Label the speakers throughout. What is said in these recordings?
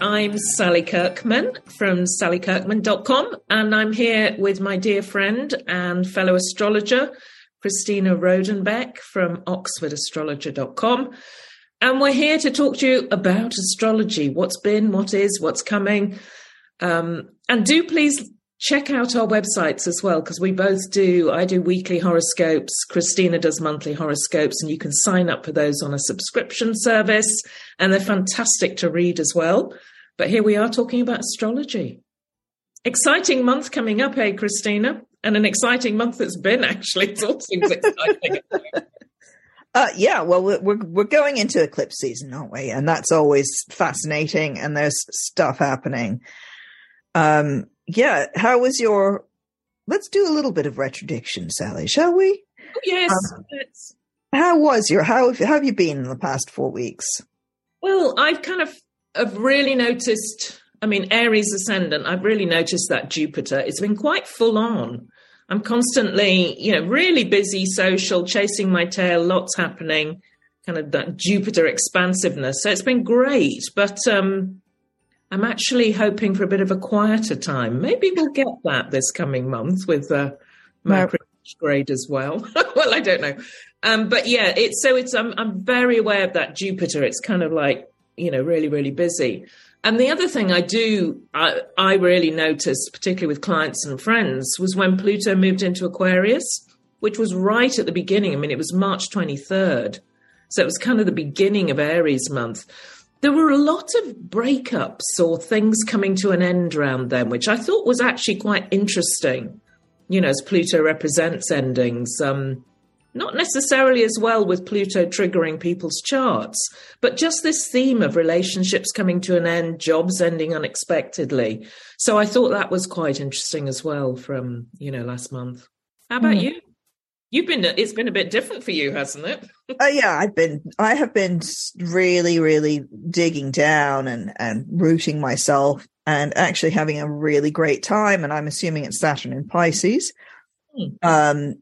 Speaker 1: I'm Sally Kirkman from sallykirkman.com, and I'm here with my dear friend and fellow astrologer, Christina Rodenbeck from oxfordastrologer.com. And we're here to talk to you about astrology what's been, what is, what's coming. Um, and do please check out our websites as well because we both do i do weekly horoscopes christina does monthly horoscopes and you can sign up for those on a subscription service and they're fantastic to read as well but here we are talking about astrology exciting month coming up eh, christina and an exciting month it's been actually it all seems exciting
Speaker 2: Uh, yeah, well, we're we're going into eclipse season, aren't we? And that's always fascinating, and there's stuff happening. Um, yeah, how was your? Let's do a little bit of retrodiction, Sally, shall we?
Speaker 1: Oh, yes. Um,
Speaker 2: how was your? How how have you been in the past four weeks?
Speaker 1: Well, I've kind of have really noticed. I mean, Aries ascendant. I've really noticed that Jupiter. It's been quite full on. I'm constantly, you know, really busy, social, chasing my tail. Lots happening. Kind of that Jupiter expansiveness. So it's been great, but um, I'm actually hoping for a bit of a quieter time. Maybe we'll get that this coming month with uh, my grade as well. well, I don't know, um, but yeah, it's so it's. I'm I'm very aware of that Jupiter. It's kind of like you know really really busy. And the other thing I do, I, I really noticed, particularly with clients and friends, was when Pluto moved into Aquarius, which was right at the beginning. I mean, it was March 23rd. So it was kind of the beginning of Aries month there were a lot of breakups or things coming to an end around then, which I thought was actually quite interesting. You know, as Pluto represents endings, um, not necessarily as well with Pluto triggering people's charts, but just this theme of relationships coming to an end, jobs ending unexpectedly. So I thought that was quite interesting as well from, you know, last month. How about mm. you? You've been it's been a bit different for you, hasn't it?
Speaker 2: Oh uh, yeah, I've been I have been really really digging down and and rooting myself and actually having a really great time and I'm assuming it's Saturn in Pisces. Hmm. Um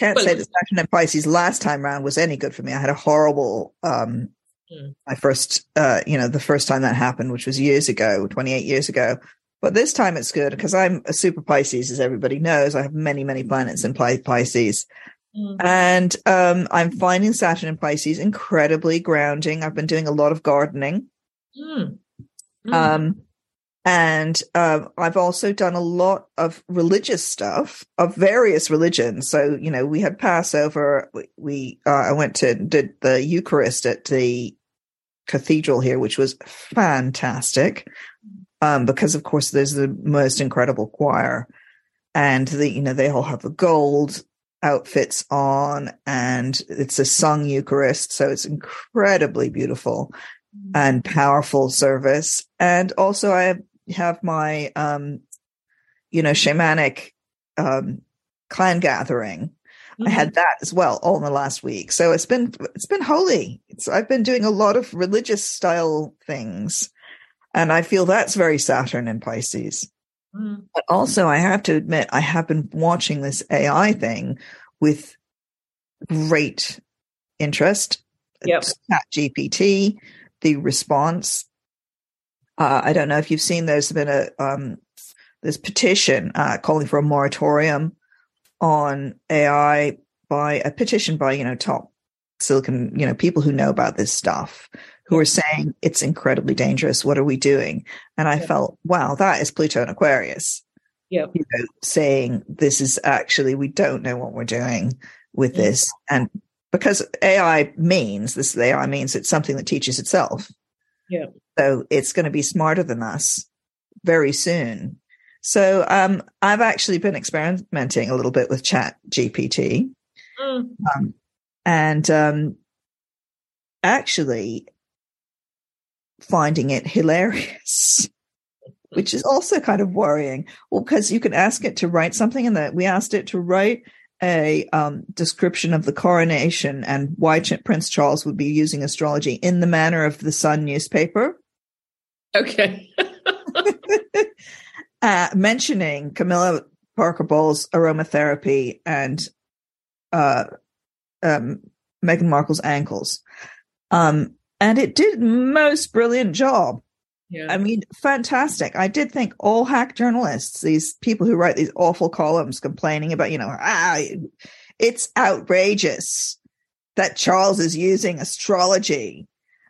Speaker 2: I can't well, say that Saturn in Pisces last time around was any good for me. I had a horrible um hmm. my first uh you know the first time that happened which was years ago, 28 years ago but this time it's good because I'm a super Pisces, as everybody knows. I have many, many planets in Pisces. Mm. And um, I'm finding Saturn in Pisces incredibly grounding. I've been doing a lot of gardening. Mm. Mm. Um, and uh, I've also done a lot of religious stuff of various religions. So, you know, we had Passover. We, we uh, I went to did the Eucharist at the cathedral here, which was fantastic um, because of course there's the most incredible choir, and the you know they all have the gold outfits on, and it's a sung Eucharist, so it's incredibly beautiful and powerful service. And also, I have my um, you know shamanic um, clan gathering. Mm-hmm. I had mm-hmm. that as well all in the last week. So it's been it's been holy. It's, I've been doing a lot of religious style things and I feel that's very Saturn and Pisces. Mm. But also, I have to admit, I have been watching this AI thing with great interest.
Speaker 1: Yep.
Speaker 2: Chat GPT, the response. Uh, I don't know if you've seen. There's been a um, this petition uh, calling for a moratorium on AI by a petition by you know top Silicon you know people who know about this stuff who are saying it's incredibly dangerous. What are we doing? And I felt, wow, that is Pluto and Aquarius.
Speaker 1: Yeah.
Speaker 2: You know, saying this is actually, we don't know what we're doing with this. And because AI means, this AI means it's something that teaches itself.
Speaker 1: Yeah.
Speaker 2: So it's going to be smarter than us very soon. So um, I've actually been experimenting a little bit with Chat GPT. Mm. Um, and um, actually, finding it hilarious, which is also kind of worrying. Well, because you can ask it to write something, and that we asked it to write a um, description of the coronation and why Prince Charles would be using astrology in the manner of the Sun newspaper.
Speaker 1: Okay.
Speaker 2: uh, mentioning Camilla Parker Bowles' aromatherapy and uh, um, Meghan Markle's ankles. Um, and it did most brilliant job. Yeah. I mean, fantastic. I did think all hack journalists, these people who write these awful columns complaining about, you know, ah, it's outrageous that Charles is using astrology.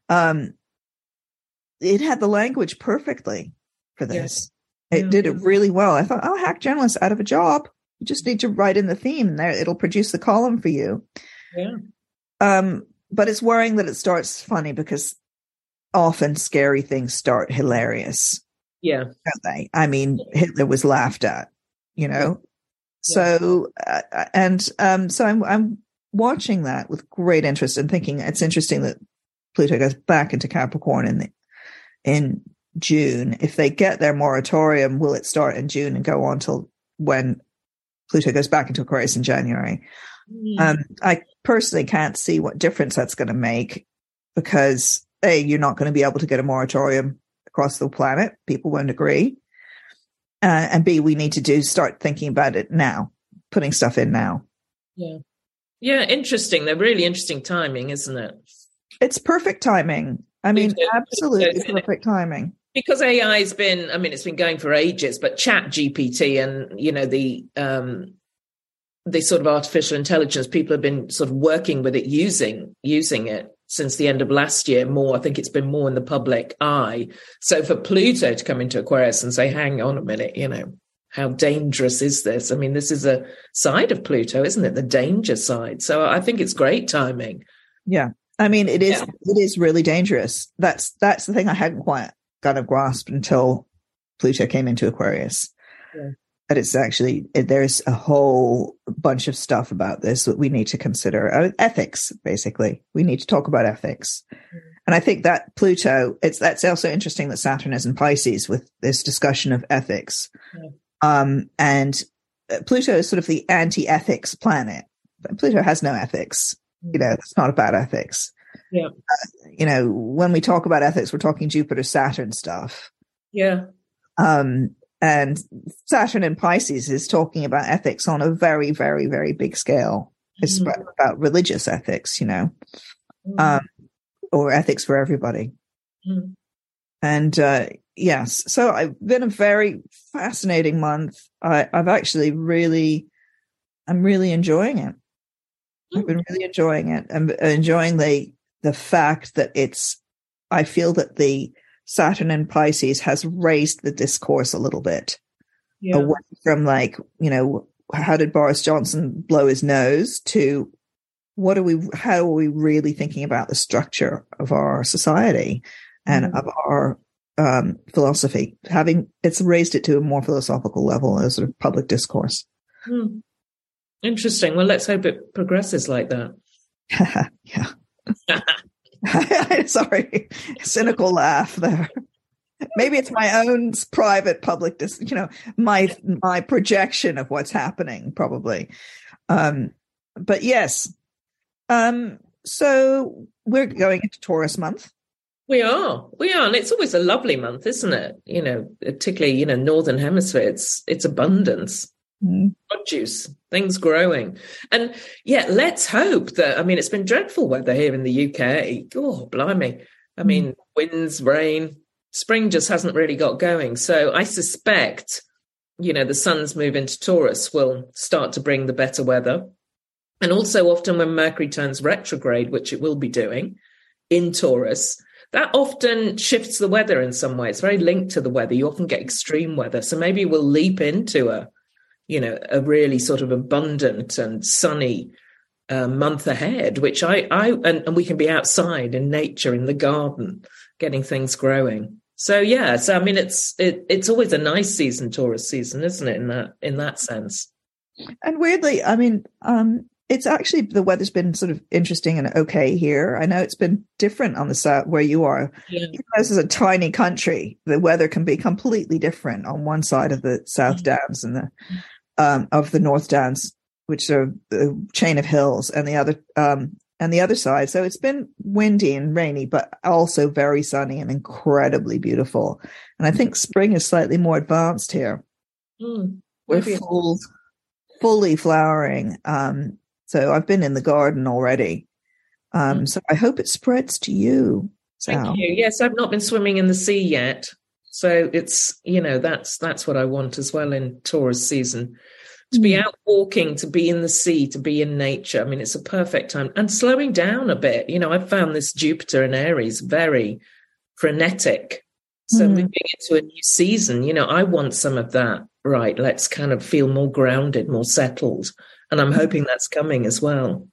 Speaker 2: Um, it had the language perfectly for this. Yes. It yeah. did it really well. I thought, oh, hack journalists out of a job. You just need to write in the theme and there it'll produce the column for you.
Speaker 1: Yeah.
Speaker 2: Um, but it's worrying that it starts funny because often scary things start hilarious.
Speaker 1: Yeah.
Speaker 2: Don't they? I mean, Hitler was laughed at, you know? Yeah. So, uh, and, um, so I'm, I'm watching that with great interest and thinking it's interesting that Pluto goes back into Capricorn in the, in June. If they get their moratorium, will it start in June and go on till when Pluto goes back into Aquarius in January? Mm. Um, I personally can't see what difference that's going to make because a you're not going to be able to get a moratorium across the planet. People won't agree, uh, and b we need to do start thinking about it now, putting stuff in now.
Speaker 1: Yeah, yeah, interesting. They're really interesting timing, isn't it?
Speaker 2: It's perfect timing. I mean, absolutely perfect timing
Speaker 1: because AI has been, I mean, it's been going for ages, but Chat GPT and you know the um, the sort of artificial intelligence people have been sort of working with it, using using it since the end of last year. More, I think it's been more in the public eye. So for Pluto to come into Aquarius and say, "Hang on a minute," you know, how dangerous is this? I mean, this is a side of Pluto, isn't it? The danger side. So I think it's great timing.
Speaker 2: Yeah. I mean, it is, yeah. it is really dangerous. That's, that's the thing I hadn't quite got a grasp until Pluto came into Aquarius. Yeah. But it's actually, there's a whole bunch of stuff about this that we need to consider. Uh, ethics, basically. We need to talk about ethics. Mm-hmm. And I think that Pluto, it's, that's also interesting that Saturn is in Pisces with this discussion of ethics. Yeah. Um, and uh, Pluto is sort of the anti ethics planet. Pluto has no ethics. You know, it's not about ethics.
Speaker 1: Yeah. Uh,
Speaker 2: you know, when we talk about ethics, we're talking Jupiter, Saturn stuff.
Speaker 1: Yeah.
Speaker 2: Um, and Saturn in Pisces is talking about ethics on a very, very, very big scale. It's mm-hmm. about religious ethics, you know, mm-hmm. um, or ethics for everybody. Mm-hmm. And uh, yes, so I've been a very fascinating month. I, I've actually really, I'm really enjoying it. I've been really enjoying it. I'm enjoying the the fact that it's. I feel that the Saturn and Pisces has raised the discourse a little bit yeah. away from like you know how did Boris Johnson blow his nose to what are we how are we really thinking about the structure of our society and mm. of our um, philosophy having it's raised it to a more philosophical level as a public discourse
Speaker 1: mm. Interesting. Well, let's hope it progresses like that.
Speaker 2: yeah. Sorry, cynical laugh there. Maybe it's my own private public, dis- you know, my my projection of what's happening, probably. Um, but yes. Um, so we're going into Taurus month.
Speaker 1: We are, we are, and it's always a lovely month, isn't it? You know, particularly you know, northern hemisphere. It's it's abundance. Mm. Produce, things growing. And yeah, let's hope that, I mean, it's been dreadful weather here in the UK. Oh, blimey. I mean, mm. winds, rain, spring just hasn't really got going. So I suspect, you know, the sun's move into Taurus will start to bring the better weather. And also, often when Mercury turns retrograde, which it will be doing in Taurus, that often shifts the weather in some way. It's very linked to the weather. You often get extreme weather. So maybe we'll leap into a you know, a really sort of abundant and sunny uh, month ahead, which I, I, and, and we can be outside in nature, in the garden, getting things growing. So yeah, so I mean, it's it, it's always a nice season, Taurus season, isn't it? In that in that sense.
Speaker 2: And weirdly, I mean, um, it's actually the weather's been sort of interesting and okay here. I know it's been different on the south where you are. Yeah. This is a tiny country. The weather can be completely different on one side of the South mm-hmm. Downs and the um, of the North Downs, which are the chain of hills, and the other um, and the other side. So it's been windy and rainy, but also very sunny and incredibly beautiful. And I think spring is slightly more advanced here. Mm, We're full, fully flowering. Um, so I've been in the garden already. Um, mm. So I hope it spreads to you.
Speaker 1: Thank you. Yes, I've not been swimming in the sea yet. So it's you know that's that's what I want as well in Taurus season to be mm. out walking, to be in the sea, to be in nature. I mean, it's a perfect time and slowing down a bit. You know, I've found this Jupiter and Aries very frenetic. So mm. moving into a new season, you know, I want some of that. Right. Let's kind of feel more grounded, more settled. And I'm hoping that's coming as well.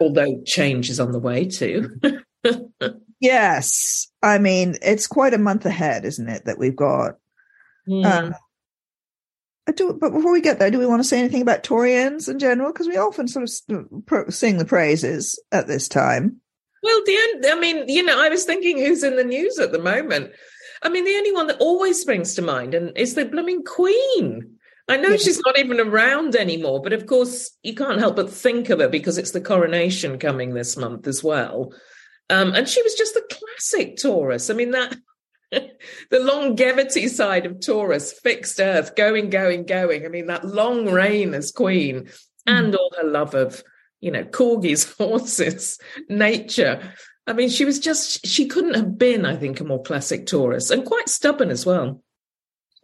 Speaker 1: Although change is on the way too.
Speaker 2: yes. I mean, it's quite a month ahead, isn't it, that we've got um, do, but before we get there, do we want to say anything about Taurians in general? Because we often sort of sing the praises at this time.
Speaker 1: Well, the end, I mean, you know, I was thinking who's in the news at the moment. I mean, the only one that always springs to mind and is the blooming Queen. I know yeah. she's not even around anymore, but of course you can't help but think of her because it's the coronation coming this month as well. Um, and she was just the classic Taurus. I mean, that the longevity side of Taurus, fixed earth, going, going, going. I mean, that long reign as queen and mm. all her love of, you know, corgis, horses, nature. I mean, she was just, she couldn't have been, I think, a more classic Taurus and quite stubborn as well.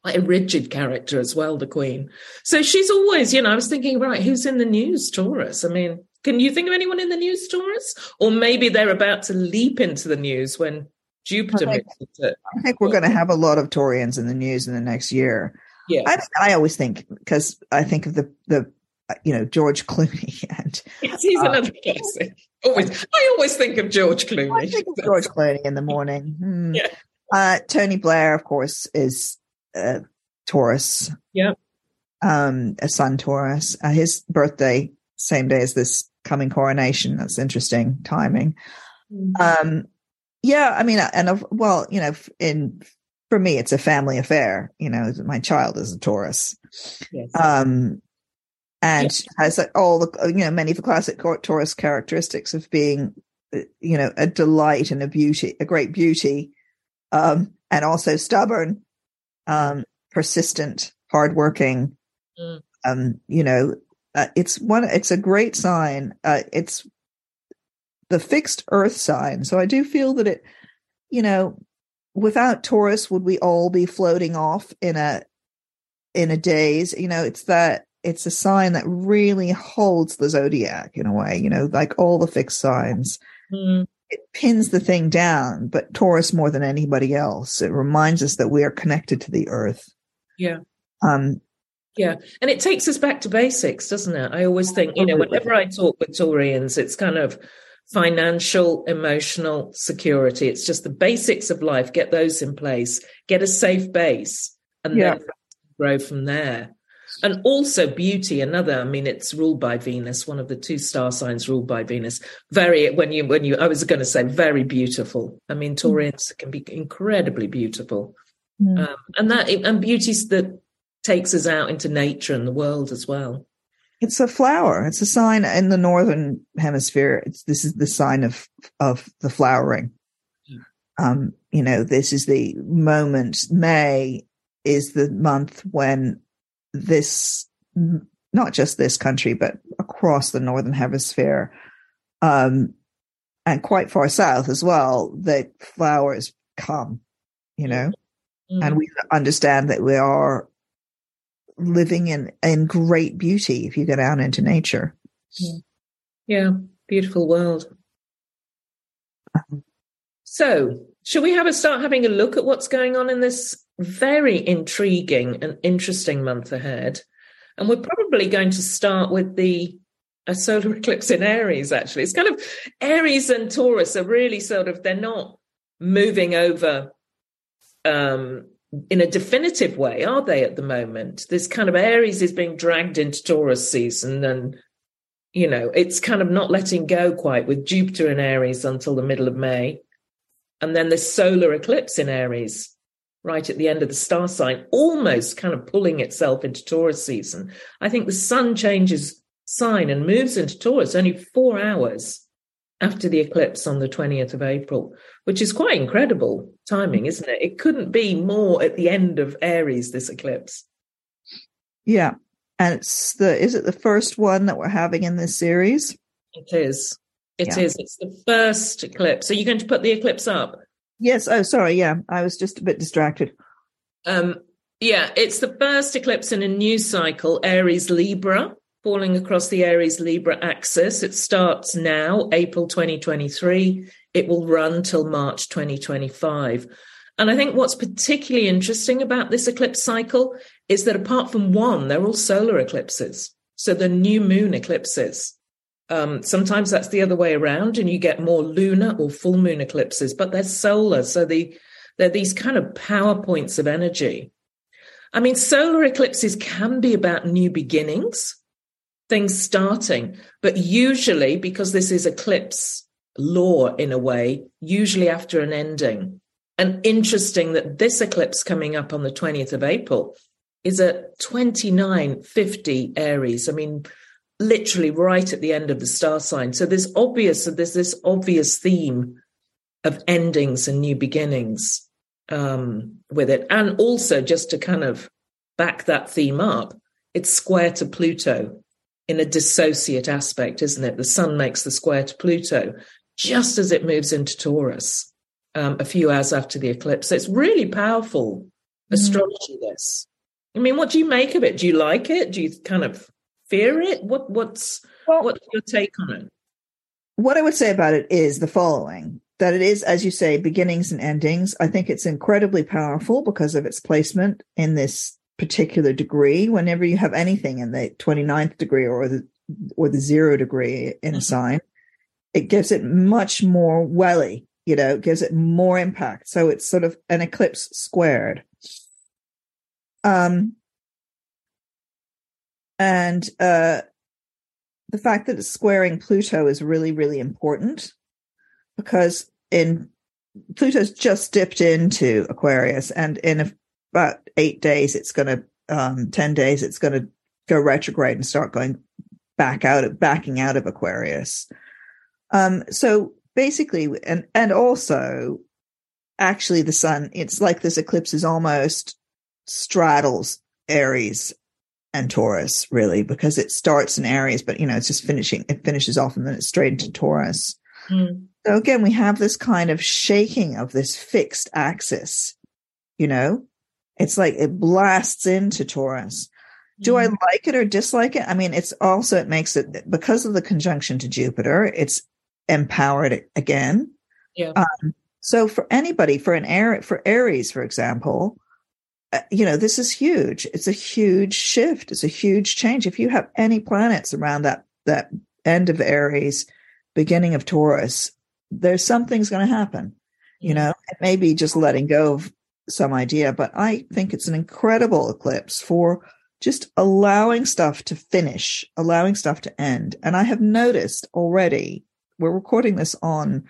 Speaker 1: Quite a rigid character as well, the Queen. So she's always, you know, I was thinking, right, who's in the news, Taurus? I mean, can you think of anyone in the news, Taurus? Or maybe they're about to leap into the news when Jupiter I think, it.
Speaker 2: I think we're going to have a lot of Taurians in the news in the next year.
Speaker 1: Yeah,
Speaker 2: I, I always think because I think of the the you know George Clooney and
Speaker 1: yes, he's uh, another classic. Always, I always think of George Clooney. I
Speaker 2: think of George Clooney in the morning. Hmm. Yeah. Uh, Tony Blair, of course, is uh, Taurus.
Speaker 1: Yeah.
Speaker 2: Um, a Sun Taurus. Uh, his birthday same day as this coming coronation. That's interesting timing. Mm-hmm. Um, yeah, I mean, and of, well, you know, in for me, it's a family affair. You know, my child is a Taurus, yes. um, and yes. has all the you know many of the classic Taurus characteristics of being, uh, you know, a delight and a beauty, a great beauty, um, and also stubborn, um, persistent, hardworking. Mm. Um, you know, uh, it's one. It's a great sign. Uh, it's the fixed earth sign. So I do feel that it, you know, without Taurus, would we all be floating off in a in a daze? You know, it's that it's a sign that really holds the zodiac in a way, you know, like all the fixed signs. Mm. It pins the thing down, but Taurus more than anybody else. It reminds us that we are connected to the earth.
Speaker 1: Yeah. Um, yeah. And it takes us back to basics, doesn't it? I always think, you know, whenever I talk with Taurians, it's kind of financial, emotional security. It's just the basics of life. Get those in place, get a safe base, and yeah. then grow from there. And also beauty, another, I mean, it's ruled by Venus, one of the two star signs ruled by Venus. Very, when you, when you, I was going to say very beautiful. I mean. Taurus mm. can be incredibly beautiful. Mm. Um, and that, and beauty that takes us out into nature and the world as well.
Speaker 2: It's a flower. It's a sign in the northern hemisphere. It's, this is the sign of of the flowering. Hmm. Um, you know, this is the moment. May is the month when this, not just this country, but across the northern hemisphere, um, and quite far south as well, the flowers come. You know, mm-hmm. and we understand that we are living in in great beauty if you go down into nature.
Speaker 1: Yeah, yeah. beautiful world. So, should we have a start having a look at what's going on in this very intriguing and interesting month ahead? And we're probably going to start with the a solar eclipse in Aries. Actually, it's kind of Aries and Taurus are really sort of they're not moving over um, in a definitive way, are they at the moment? This kind of Aries is being dragged into Taurus season and you know, it's kind of not letting go quite with Jupiter in Aries until the middle of May. And then the solar eclipse in Aries right at the end of the star sign, almost kind of pulling itself into Taurus season. I think the sun changes sign and moves into Taurus only four hours after the eclipse on the 20th of April, which is quite incredible timing, isn't it? It couldn't be more at the end of Aries, this eclipse.
Speaker 2: Yeah. And it's the, is it the first one that we're having in this series?
Speaker 1: It is. It yeah. is. It's the first eclipse. Are you going to put the eclipse up?
Speaker 2: Yes. Oh, sorry. Yeah, I was just a bit distracted.
Speaker 1: Um, yeah, it's the first eclipse in a new cycle, Aries Libra, falling across the Aries Libra axis. It starts now, April 2023. It will run till March 2025. And I think what's particularly interesting about this eclipse cycle is that apart from one, they're all solar eclipses. So the new moon eclipses. Um, sometimes that's the other way around, and you get more lunar or full moon eclipses, but they're solar. So the, they're these kind of power points of energy. I mean, solar eclipses can be about new beginnings, things starting, but usually because this is eclipse law in a way, usually after an ending. And interesting that this eclipse coming up on the 20th of April is at 2950 Aries. I mean, literally right at the end of the star sign. So there's obvious, so there's this obvious theme of endings and new beginnings um, with it. And also just to kind of back that theme up, it's square to Pluto in a dissociate aspect, isn't it? The sun makes the square to Pluto just as it moves into Taurus um, a few hours after the eclipse. So it's really powerful mm-hmm. astrology, this. I mean, what do you make of it? Do you like it? Do you kind of fear it? What what's well, what's your take on it?
Speaker 2: What I would say about it is the following that it is, as you say, beginnings and endings. I think it's incredibly powerful because of its placement in this particular degree. Whenever you have anything in the 29th degree or the or the zero degree in a mm-hmm. sign, it gives it much more welly, you know, gives it more impact. So it's sort of an eclipse squared. Um, and uh, the fact that it's squaring Pluto is really, really important because in Pluto's just dipped into Aquarius, and in about eight days, it's going to, um, 10 days, it's going to go retrograde and start going back out of, backing out of Aquarius. Um, so basically, and, and also actually the sun, it's like this eclipse is almost straddles Aries and Taurus, really, because it starts in Aries, but you know, it's just finishing, it finishes off and then it's straight into Taurus. Mm. So again, we have this kind of shaking of this fixed axis, you know, it's like it blasts into Taurus. Do I mm. like it or dislike it? I mean, it's also, it makes it because of the conjunction to Jupiter, it's empowered again.
Speaker 1: Yeah. Um,
Speaker 2: so for anybody, for an air, for Aries, for example, you know, this is huge. It's a huge shift. It's a huge change. If you have any planets around that, that end of Aries, beginning of Taurus, there's something's going to happen. You know, it may be just letting go of some idea, but I think it's an incredible eclipse for just allowing stuff to finish, allowing stuff to end. And I have noticed already, we're recording this on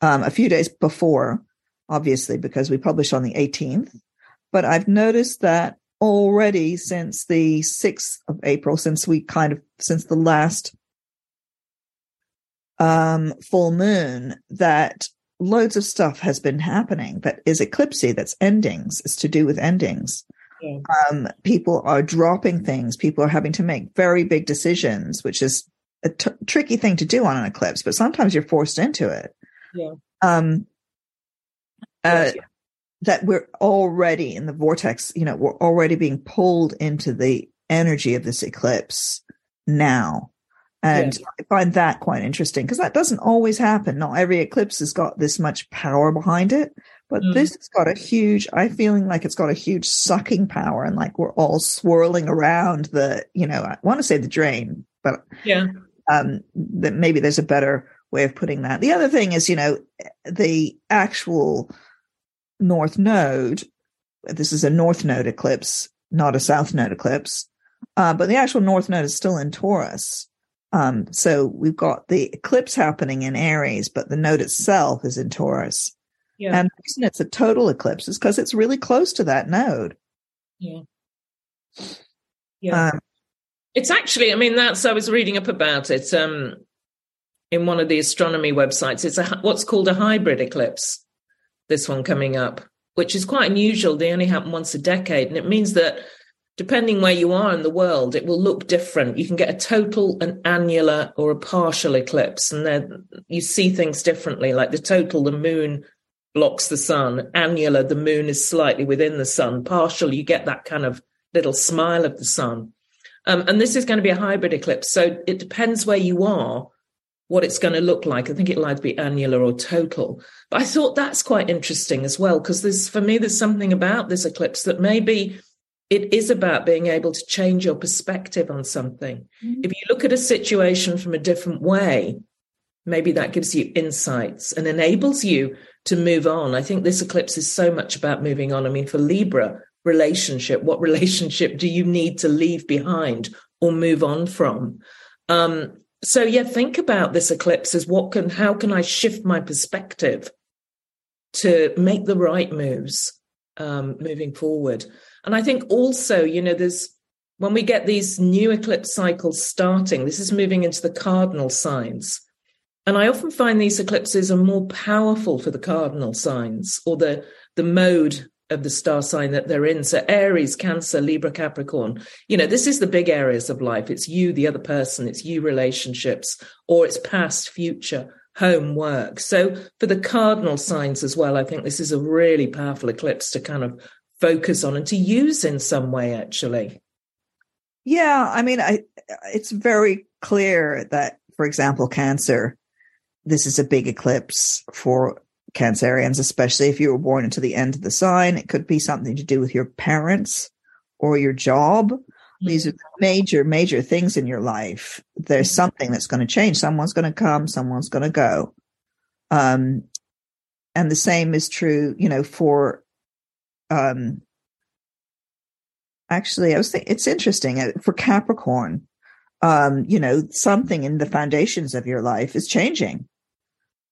Speaker 2: um, a few days before, obviously, because we published on the 18th. But I've noticed that already since the 6th of April, since we kind of, since the last um, full moon, that loads of stuff has been happening that is eclipsy, that's endings, it's to do with endings. Um, people are dropping things. People are having to make very big decisions, which is a t- tricky thing to do on an eclipse, but sometimes you're forced into it.
Speaker 1: Yeah. Um,
Speaker 2: uh, yeah that we're already in the vortex, you know, we're already being pulled into the energy of this eclipse now. And yeah. I find that quite interesting because that doesn't always happen. Not every eclipse has got this much power behind it, but mm. this has got a huge, I'm feeling like it's got a huge sucking power and like we're all swirling around the, you know, I want to say the drain, but
Speaker 1: yeah,
Speaker 2: um, that maybe there's a better way of putting that. The other thing is, you know, the actual north node. This is a north node eclipse, not a south node eclipse. Uh, but the actual north node is still in Taurus. Um, so we've got the eclipse happening in Aries, but the node itself is in Taurus. Yeah. And the reason it's a total eclipse is because it's really close to that node.
Speaker 1: Yeah. Yeah. Um, it's actually, I mean, that's, I was reading up about it um, in one of the astronomy websites. It's a, what's called a hybrid eclipse this one coming up, which is quite unusual. They only happen once a decade. And it means that depending where you are in the world, it will look different. You can get a total, an annular, or a partial eclipse, and then you see things differently. Like the total, the moon blocks the sun. Annular, the moon is slightly within the sun. Partial, you get that kind of little smile of the sun. Um, and this is going to be a hybrid eclipse. So it depends where you are, what it's going to look like. I think it'll either be annular or total. But I thought that's quite interesting as well, because there's, for me, there's something about this eclipse that maybe it is about being able to change your perspective on something. Mm-hmm. If you look at a situation from a different way, maybe that gives you insights and enables you to move on. I think this eclipse is so much about moving on. I mean, for Libra, relationship, what relationship do you need to leave behind or move on from? Um, so yeah, think about this eclipse as what can, how can I shift my perspective to make the right moves um, moving forward? And I think also, you know, there's when we get these new eclipse cycles starting, this is moving into the cardinal signs. And I often find these eclipses are more powerful for the cardinal signs or the, the mode of the star sign that they're in. So Aries, Cancer, Libra, Capricorn, you know, this is the big areas of life. It's you, the other person, it's you relationships, or it's past, future, home, work. So for the cardinal signs as well, I think this is a really powerful eclipse to kind of focus on and to use in some way actually
Speaker 2: yeah i mean i it's very clear that for example cancer this is a big eclipse for cancerians especially if you were born into the end of the sign it could be something to do with your parents or your job these are major major things in your life there's mm-hmm. something that's going to change someone's going to come someone's going to go um and the same is true you know for um, actually, I was thinking it's interesting uh, for Capricorn. Um, you know, something in the foundations of your life is changing.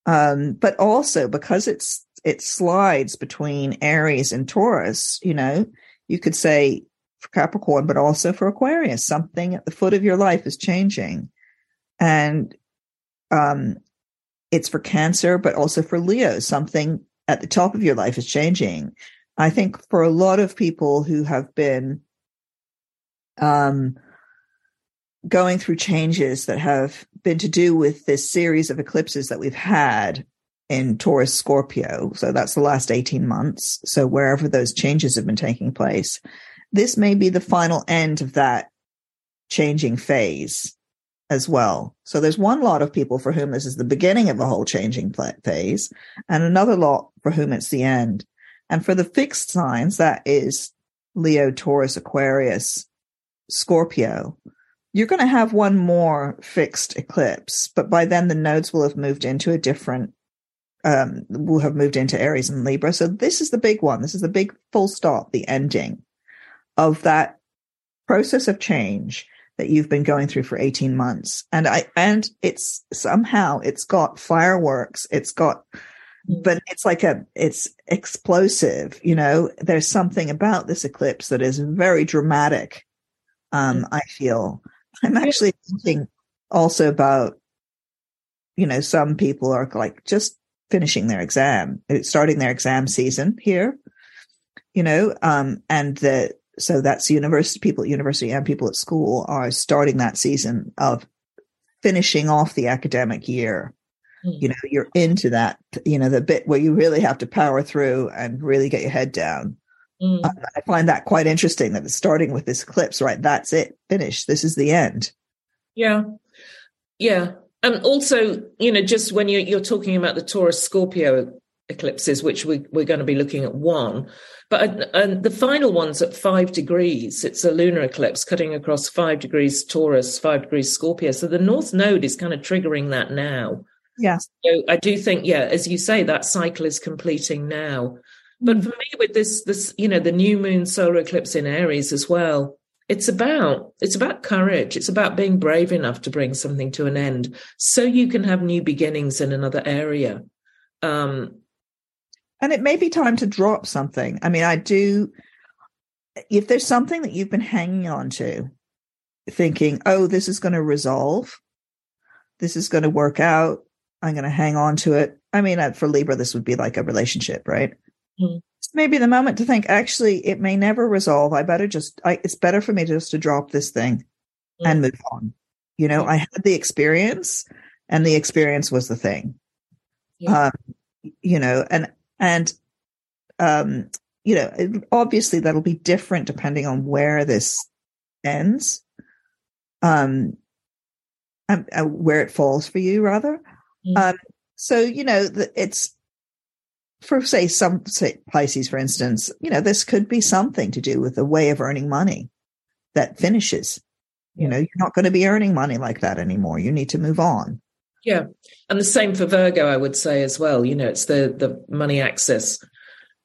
Speaker 2: Um, but also because it's it slides between Aries and Taurus, you know, you could say for Capricorn, but also for Aquarius, something at the foot of your life is changing. And um, it's for Cancer, but also for Leo, something at the top of your life is changing. I think for a lot of people who have been um, going through changes that have been to do with this series of eclipses that we've had in Taurus Scorpio. So that's the last 18 months. So wherever those changes have been taking place, this may be the final end of that changing phase as well. So there's one lot of people for whom this is the beginning of a whole changing phase and another lot for whom it's the end. And for the fixed signs, that is Leo, Taurus, Aquarius, Scorpio, you're going to have one more fixed eclipse, but by then the nodes will have moved into a different, um, will have moved into Aries and Libra. So this is the big one. This is the big full stop, the ending of that process of change that you've been going through for 18 months. And I, and it's somehow it's got fireworks. It's got but it's like a it's explosive you know there's something about this eclipse that is very dramatic um i feel i'm actually thinking also about you know some people are like just finishing their exam starting their exam season here you know um and the so that's university people at university and people at school are starting that season of finishing off the academic year. You know you're into that you know the bit where you really have to power through and really get your head down mm. i find that quite interesting that it's starting with this eclipse right? That's it finished. This is the end.
Speaker 1: Yeah. Yeah. And also you know just when you're, you're talking about the taurus scorpio eclipses which we, we're going to be looking at one but and the final one's at five degrees. It's a lunar eclipse cutting across five degrees taurus five degrees scorpio. So the north node is kind of triggering that now.
Speaker 2: Yes.
Speaker 1: So I do think, yeah, as you say, that cycle is completing now. But for me, with this, this, you know, the new moon solar eclipse in Aries as well, it's about it's about courage. It's about being brave enough to bring something to an end, so you can have new beginnings in another area. Um,
Speaker 2: and it may be time to drop something. I mean, I do. If there's something that you've been hanging on to, thinking, "Oh, this is going to resolve," this is going to work out I'm going to hang on to it. I mean, uh, for Libra, this would be like a relationship, right? Mm-hmm. Maybe the moment to think, actually, it may never resolve. I better just, I, it's better for me just to drop this thing mm-hmm. and move on. You know, I had the experience and the experience was the thing. Yeah. Um, you know, and And, um, you know, obviously that'll be different depending on where this ends. Um, um uh, where it falls for you rather. Mm-hmm. Um, so, you know, the, it's, for say some say Pisces, for instance, you know, this could be something to do with a way of earning money that finishes. You know, you're not going to be earning money like that anymore. You need to move on.
Speaker 1: Yeah. And the same for Virgo, I would say as well. You know, it's the the money axis.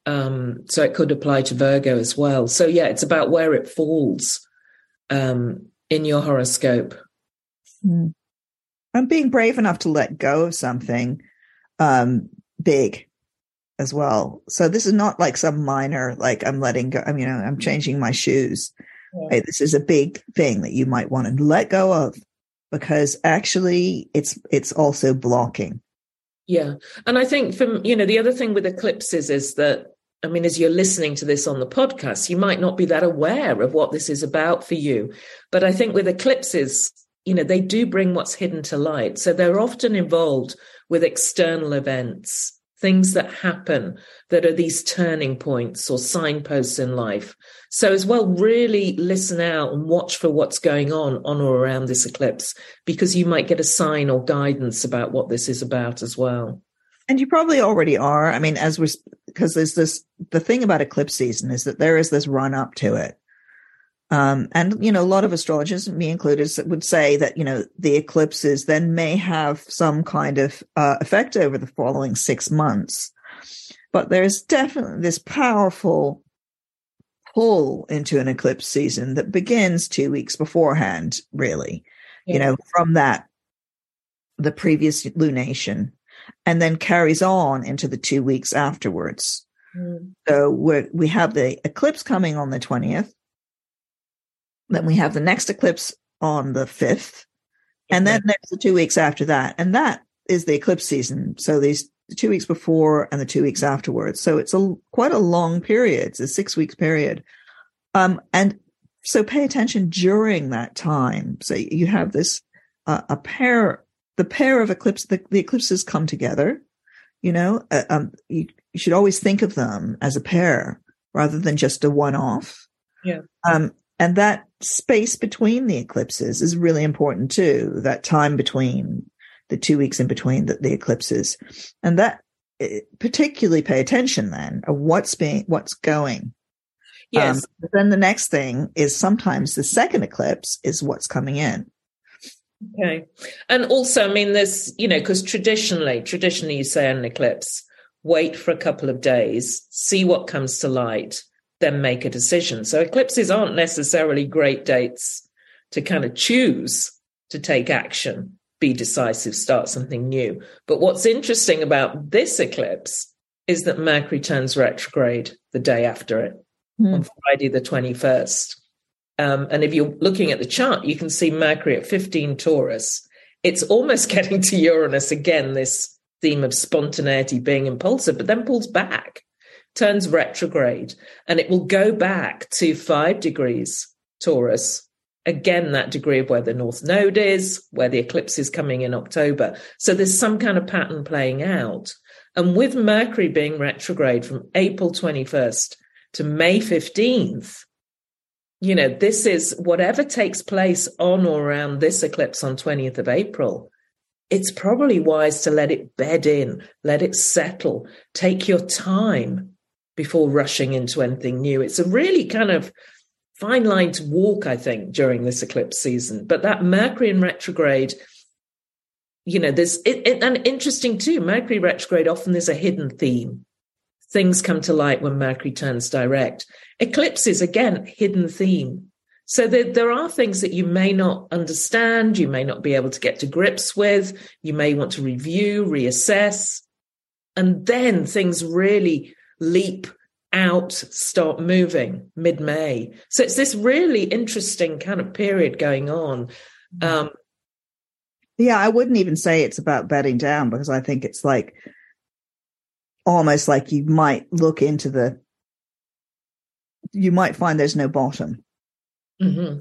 Speaker 1: Um, so it could apply to Virgo as well. So yeah, it's about where it falls um, in your horoscope.
Speaker 2: Mm. And being brave enough to let go of something um, big as well. So this is not like some minor, like I'm letting go. I mean, you know, I'm changing my shoes. Yeah. This is a big thing that you might want to let go of because actually it's it's also blocking.
Speaker 1: Yeah. And I think from, you know, the other thing with eclipses is that I mean, as you're listening to this on the podcast, you might not be that aware of what this is about for you. But I think with eclipses, you know, they do bring what's hidden to light. So they're often involved with external events things that happen that are these turning points or signposts in life. So, as well, really listen out and watch for what's going on on or around this eclipse because you might get a sign or guidance about what this is about as well.
Speaker 2: And you probably already are. I mean, as we're, because there's this, the thing about eclipse season is that there is this run up to it. Um, and, you know, a lot of astrologers, me included, would say that, you know, the eclipses then may have some kind of uh, effect over the following six months. But there's definitely this powerful pull into an eclipse season that begins two weeks beforehand, really, yeah. you know, from that, the previous lunation, and then carries on into the two weeks afterwards. Mm. So we we have the eclipse coming on the 20th then we have the next eclipse on the 5th. And then there's the two weeks after that. And that is the eclipse season. So these the two weeks before and the two weeks afterwards. So it's a quite a long period. It's a six weeks period. Um, and so pay attention during that time. So you have this, uh, a pair, the pair of eclipse, the, the eclipses come together, you know, uh, um, you, you should always think of them as a pair rather than just a one off.
Speaker 1: Yeah.
Speaker 2: Um, and that space between the eclipses is really important too. That time between the two weeks in between the, the eclipses and that eh, particularly pay attention then of what's being, what's going.
Speaker 1: Yes. Um,
Speaker 2: then the next thing is sometimes the second eclipse is what's coming in.
Speaker 1: Okay. And also, I mean, there's, you know, because traditionally, traditionally you say an eclipse, wait for a couple of days, see what comes to light, then make a decision. So eclipses aren't necessarily great dates to kind of choose to take action, be decisive, start something new. But what's interesting about this eclipse is that Mercury turns retrograde the day after it mm. on Friday, the 21st. Um, and if you're looking at the chart, you can see Mercury at 15 Taurus. It's almost getting to Uranus again, this theme of spontaneity being impulsive, but then pulls back turns retrograde and it will go back to five degrees Taurus. Again, that degree of where the North Node is, where the eclipse is coming in October. So there's some kind of pattern playing out. And with Mercury being retrograde from April 21st to May 15th, you know, this is whatever takes place on or around this eclipse on 20th of April. It's probably wise to let it bed in, let it settle, take your time before rushing into anything new. It's a really kind of fine line to walk, I think, during this eclipse season. But that Mercury in retrograde, you know, there's it, it, and interesting too. Mercury retrograde often there's a hidden theme. Things come to light when Mercury turns direct. Eclipses again, hidden theme. So there, there are things that you may not understand, you may not be able to get to grips with, you may want to review, reassess, and then things really leap out, start moving mid May. So it's this really interesting kind of period going on. Mm-hmm. Um,
Speaker 2: yeah, I wouldn't even say it's about bedding down because I think it's like almost like you might look into the, you might find there's no bottom.
Speaker 1: Mm-hmm.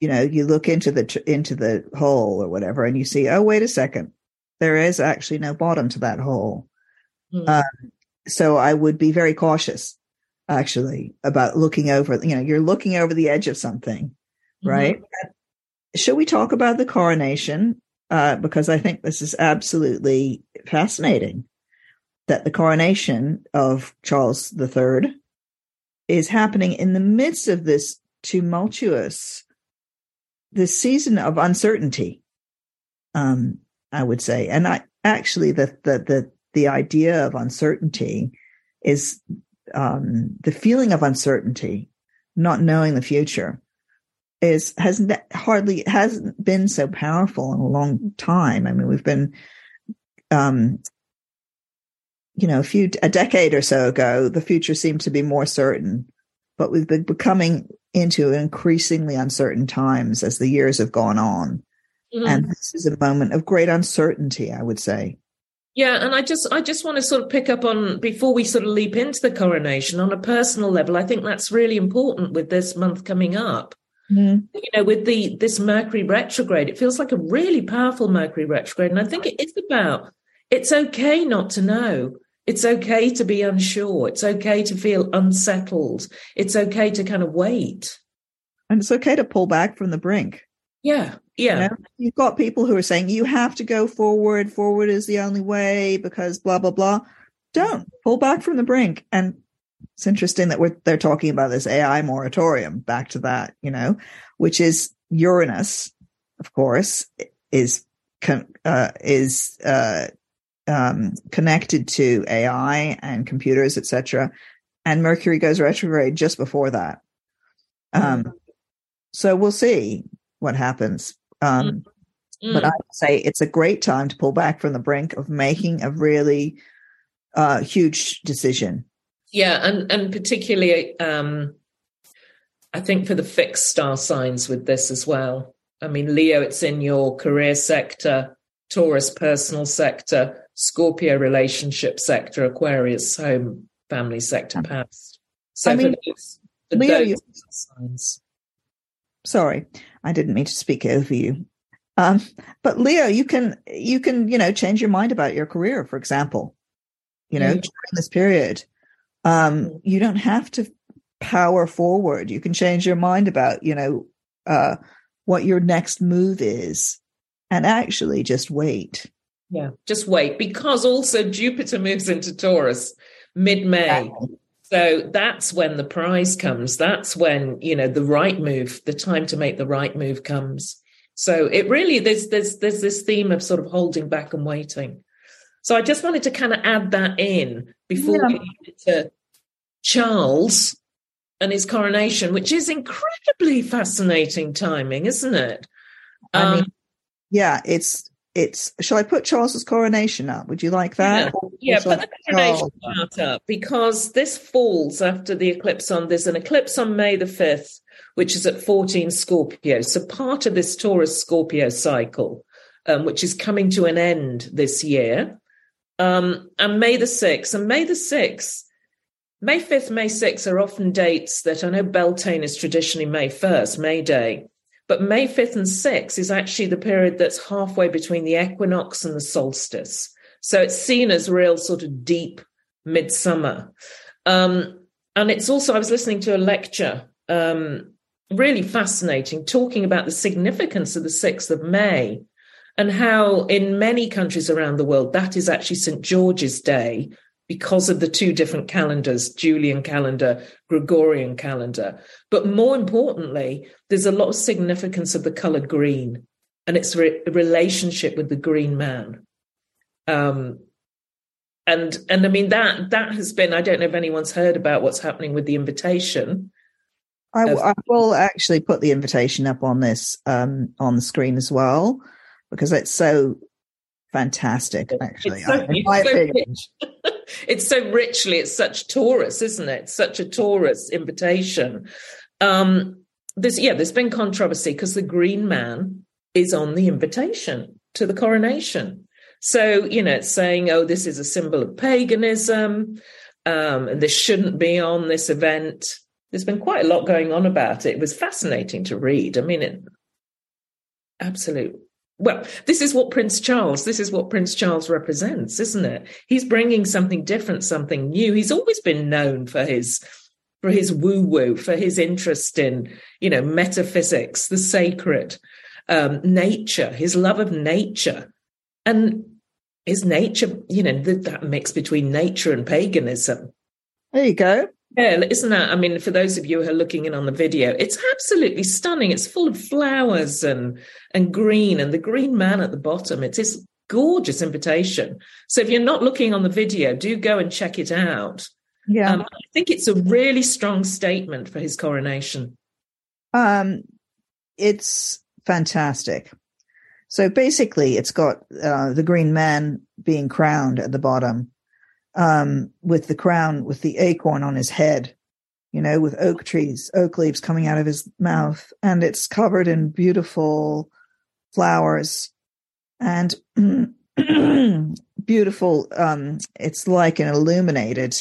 Speaker 2: You know, you look into the into the hole or whatever, and you see, oh, wait a second, there is actually no bottom to that hole. Mm-hmm. Um, so I would be very cautious actually about looking over, you know, you're looking over the edge of something, mm-hmm. right? Should we talk about the coronation? Uh, because I think this is absolutely fascinating that the coronation of Charles III is happening in the midst of this tumultuous, this season of uncertainty. Um, I would say, and I actually the the the the idea of uncertainty is um, the feeling of uncertainty, not knowing the future, is has hardly hasn't been so powerful in a long time. I mean, we've been, um, you know, a few a decade or so ago, the future seemed to be more certain, but we've been becoming into increasingly uncertain times as the years have gone on. Mm-hmm. And this is a moment of great uncertainty, I would say.
Speaker 1: Yeah, and I just I just want to sort of pick up on before we sort of leap into the coronation on a personal level. I think that's really important with this month coming up. Mm. You know, with the this Mercury retrograde, it feels like a really powerful Mercury retrograde, and I think it is about it's okay not to know. It's okay to be unsure. It's okay to feel unsettled. It's okay to kind of wait.
Speaker 2: And it's okay to pull back from the brink.
Speaker 1: Yeah. Yeah.
Speaker 2: You know? You've got people who are saying you have to go forward. Forward is the only way because blah, blah, blah. Don't pull back from the brink. And it's interesting that we're, they're talking about this AI moratorium back to that, you know, which is Uranus, of course, is, uh, is, uh, um, connected to AI and computers, etc. And Mercury goes retrograde just before that. Um, so we'll see what happens. Um, mm. But I would say it's a great time to pull back from the brink of making a really uh, huge decision.
Speaker 1: Yeah, and and particularly, um, I think for the fixed star signs with this as well. I mean, Leo, it's in your career sector, Taurus, personal sector, Scorpio, relationship sector, Aquarius, home, family sector, past. So I mean, for those, for Leo, those signs.
Speaker 2: Sorry, I didn't mean to speak over you. Um, but Leo, you can you can you know change your mind about your career, for example. You know, mm. during this period, um, mm. you don't have to power forward. You can change your mind about you know uh, what your next move is, and actually just wait.
Speaker 1: Yeah, just wait because also Jupiter moves into Taurus mid May. So that's when the prize comes. That's when, you know, the right move, the time to make the right move comes. So it really there's there's there's this theme of sort of holding back and waiting. So I just wanted to kind of add that in before yeah. we get to Charles and his coronation, which is incredibly fascinating timing, isn't it?
Speaker 2: Um, I mean, um, yeah, it's it's shall I put Charles's coronation up? Would you like that?
Speaker 1: Yeah, yeah put the coronation part up because this falls after the eclipse on there's an eclipse on May the 5th, which is at 14 Scorpio. So part of this Taurus Scorpio cycle, um, which is coming to an end this year. Um, and May the 6th, and May the 6th, May 5th, May 6th are often dates that I know Beltane is traditionally May 1st, May Day. But May 5th and 6th is actually the period that's halfway between the equinox and the solstice. So it's seen as real sort of deep midsummer. Um, and it's also, I was listening to a lecture, um, really fascinating, talking about the significance of the 6th of May and how in many countries around the world, that is actually St. George's Day, because of the two different calendars, Julian calendar, Gregorian calendar. But more importantly, there's a lot of significance of the color green and its re- relationship with the green man. Um, and and I mean that that has been I don't know if anyone's heard about what's happening with the invitation.
Speaker 2: I, of- I will actually put the invitation up on this um, on the screen as well because it's so fantastic. Actually, so, in my so opinion.
Speaker 1: It's so richly, it's such Taurus, isn't it? It's such a Taurus invitation. Um, there's yeah, there's been controversy because the Green Man is on the invitation to the coronation. So you know, it's saying, oh, this is a symbol of paganism, um, and this shouldn't be on this event. There's been quite a lot going on about it. It was fascinating to read. I mean, it absolute well, this is what Prince Charles, this is what Prince Charles represents, isn't it? He's bringing something different, something new. He's always been known for his for his woo woo, for his interest in, you know, metaphysics, the sacred, um, nature, his love of nature. And his nature, you know, the, that mix between nature and paganism.
Speaker 2: There you go.
Speaker 1: Yeah, isn't that? I mean, for those of you who are looking in on the video, it's absolutely stunning. It's full of flowers and and green, and the green man at the bottom. It's this gorgeous invitation. So if you're not looking on the video, do go and check it out.
Speaker 2: Yeah, um,
Speaker 1: I think it's a really strong statement for his coronation.
Speaker 2: Um, it's fantastic. So basically, it's got uh, the green man being crowned at the bottom, um, with the crown with the acorn on his head, you know, with oak trees, oak leaves coming out of his mouth, and it's covered in beautiful flowers and beautiful. Um, it's like an illuminated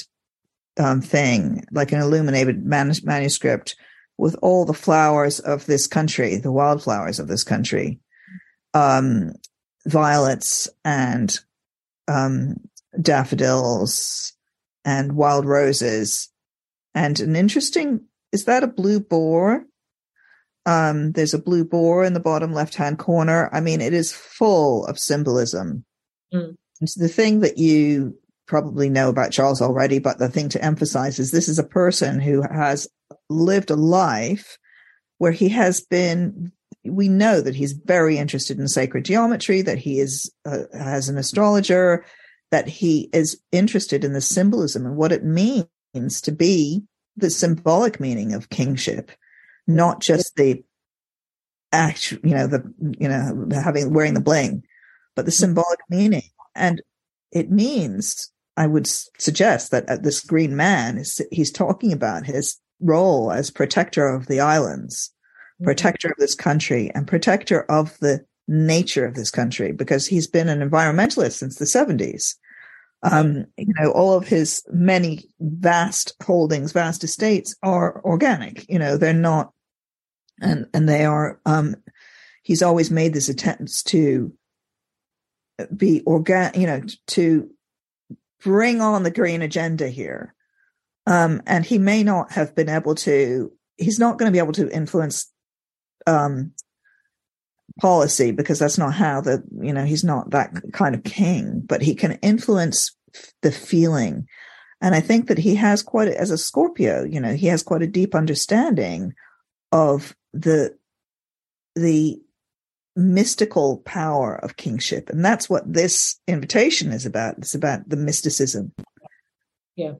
Speaker 2: um, thing, like an illuminated man- manuscript with all the flowers of this country, the wildflowers of this country, um, violets and um, daffodils and wild roses. And an interesting is that a blue boar? Um, there's a blue boar in the bottom left hand corner. I mean, it is full of symbolism. Mm. It's the thing that you probably know about Charles already, but the thing to emphasize is this is a person who has lived a life where he has been we know that he's very interested in sacred geometry that he is uh, as an astrologer that he is interested in the symbolism and what it means to be the symbolic meaning of kingship not just the act you know the you know having wearing the bling but the mm-hmm. symbolic meaning and it means I would suggest that uh, this green man is he's talking about his role as protector of the islands, mm-hmm. protector of this country, and protector of the nature of this country because he's been an environmentalist since the 70s. Um, you know, all of his many vast holdings, vast estates are organic. You know, they're not, and and they are. Um, he's always made this attempts to be organic. You know, to bring on the green agenda here. Um, and he may not have been able to, he's not going to be able to influence um, policy because that's not how the, you know, he's not that kind of king, but he can influence the feeling. And I think that he has quite, as a Scorpio, you know, he has quite a deep understanding of the, the mystical power of kingship. And that's what this invitation is about. It's about the mysticism.
Speaker 1: Yeah.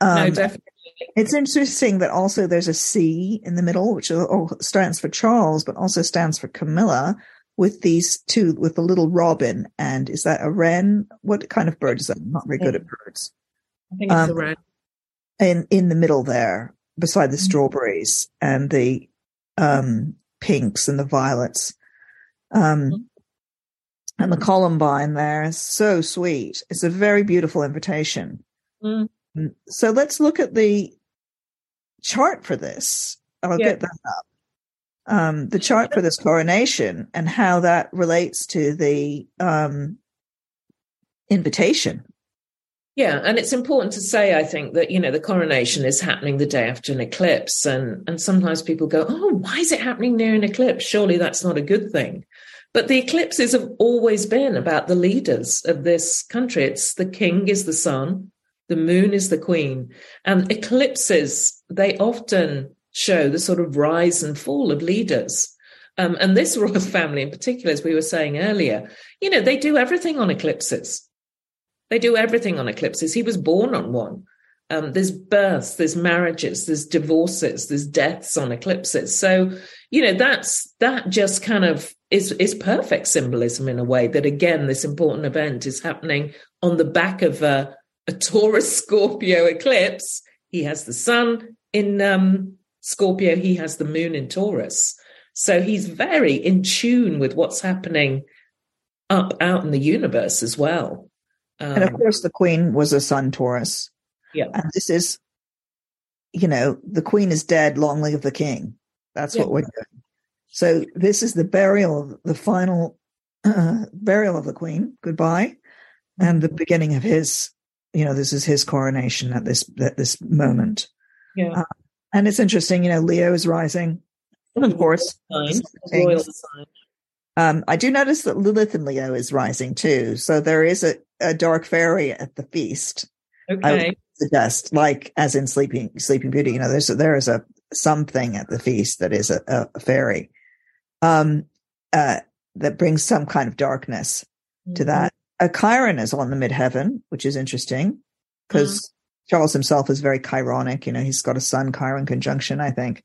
Speaker 2: Um, no, definitely. It's interesting that also there's a C in the middle, which stands for Charles, but also stands for Camilla with these two, with the little robin. And is that a wren? What kind of bird is that? I'm not very good at birds.
Speaker 1: I think it's um, a wren.
Speaker 2: In, in the middle there, beside the mm-hmm. strawberries and the um, pinks and the violets. Um, mm-hmm. and the Columbine there is so sweet. It's a very beautiful invitation. Mm. So let's look at the chart for this. I'll yeah. get that up. Um, the chart for this coronation and how that relates to the um, invitation.
Speaker 1: Yeah, and it's important to say, I think, that you know the coronation is happening the day after an eclipse, and and sometimes people go, "Oh, why is it happening near an eclipse? Surely that's not a good thing." But the eclipses have always been about the leaders of this country. It's the king is the sun, the moon is the queen, and eclipses they often show the sort of rise and fall of leaders. Um, and this royal family, in particular, as we were saying earlier, you know, they do everything on eclipses. They do everything on eclipses. He was born on one. Um, there's births, there's marriages, there's divorces, there's deaths on eclipses. So, you know, that's that just kind of is is perfect symbolism in a way that again, this important event is happening on the back of a, a Taurus Scorpio eclipse. He has the sun in um, Scorpio, he has the moon in Taurus. So he's very in tune with what's happening up out in the universe as well.
Speaker 2: Um, and of um, course, the queen was a sun Taurus.
Speaker 1: Yeah.
Speaker 2: And this is, you know, the queen is dead, long live the king. That's yeah. what we're doing. So this is the burial, the final uh, burial of the queen, goodbye, and the beginning of his, you know, this is his coronation at this at this moment.
Speaker 1: Yeah. Uh,
Speaker 2: and it's interesting, you know, Leo is rising, of course.
Speaker 1: Royal sign.
Speaker 2: Um, I do notice that Lilith and Leo is rising too. So there is a, a dark fairy at the feast.
Speaker 1: Okay.
Speaker 2: suggest, like as in Sleeping Sleeping Beauty, you know, there's a, there is a something at the feast that is a, a fairy, um, uh, that brings some kind of darkness mm-hmm. to that. A Chiron is on the midheaven, which is interesting because mm-hmm. Charles himself is very chironic. You know, he's got a Sun Chiron conjunction, I think.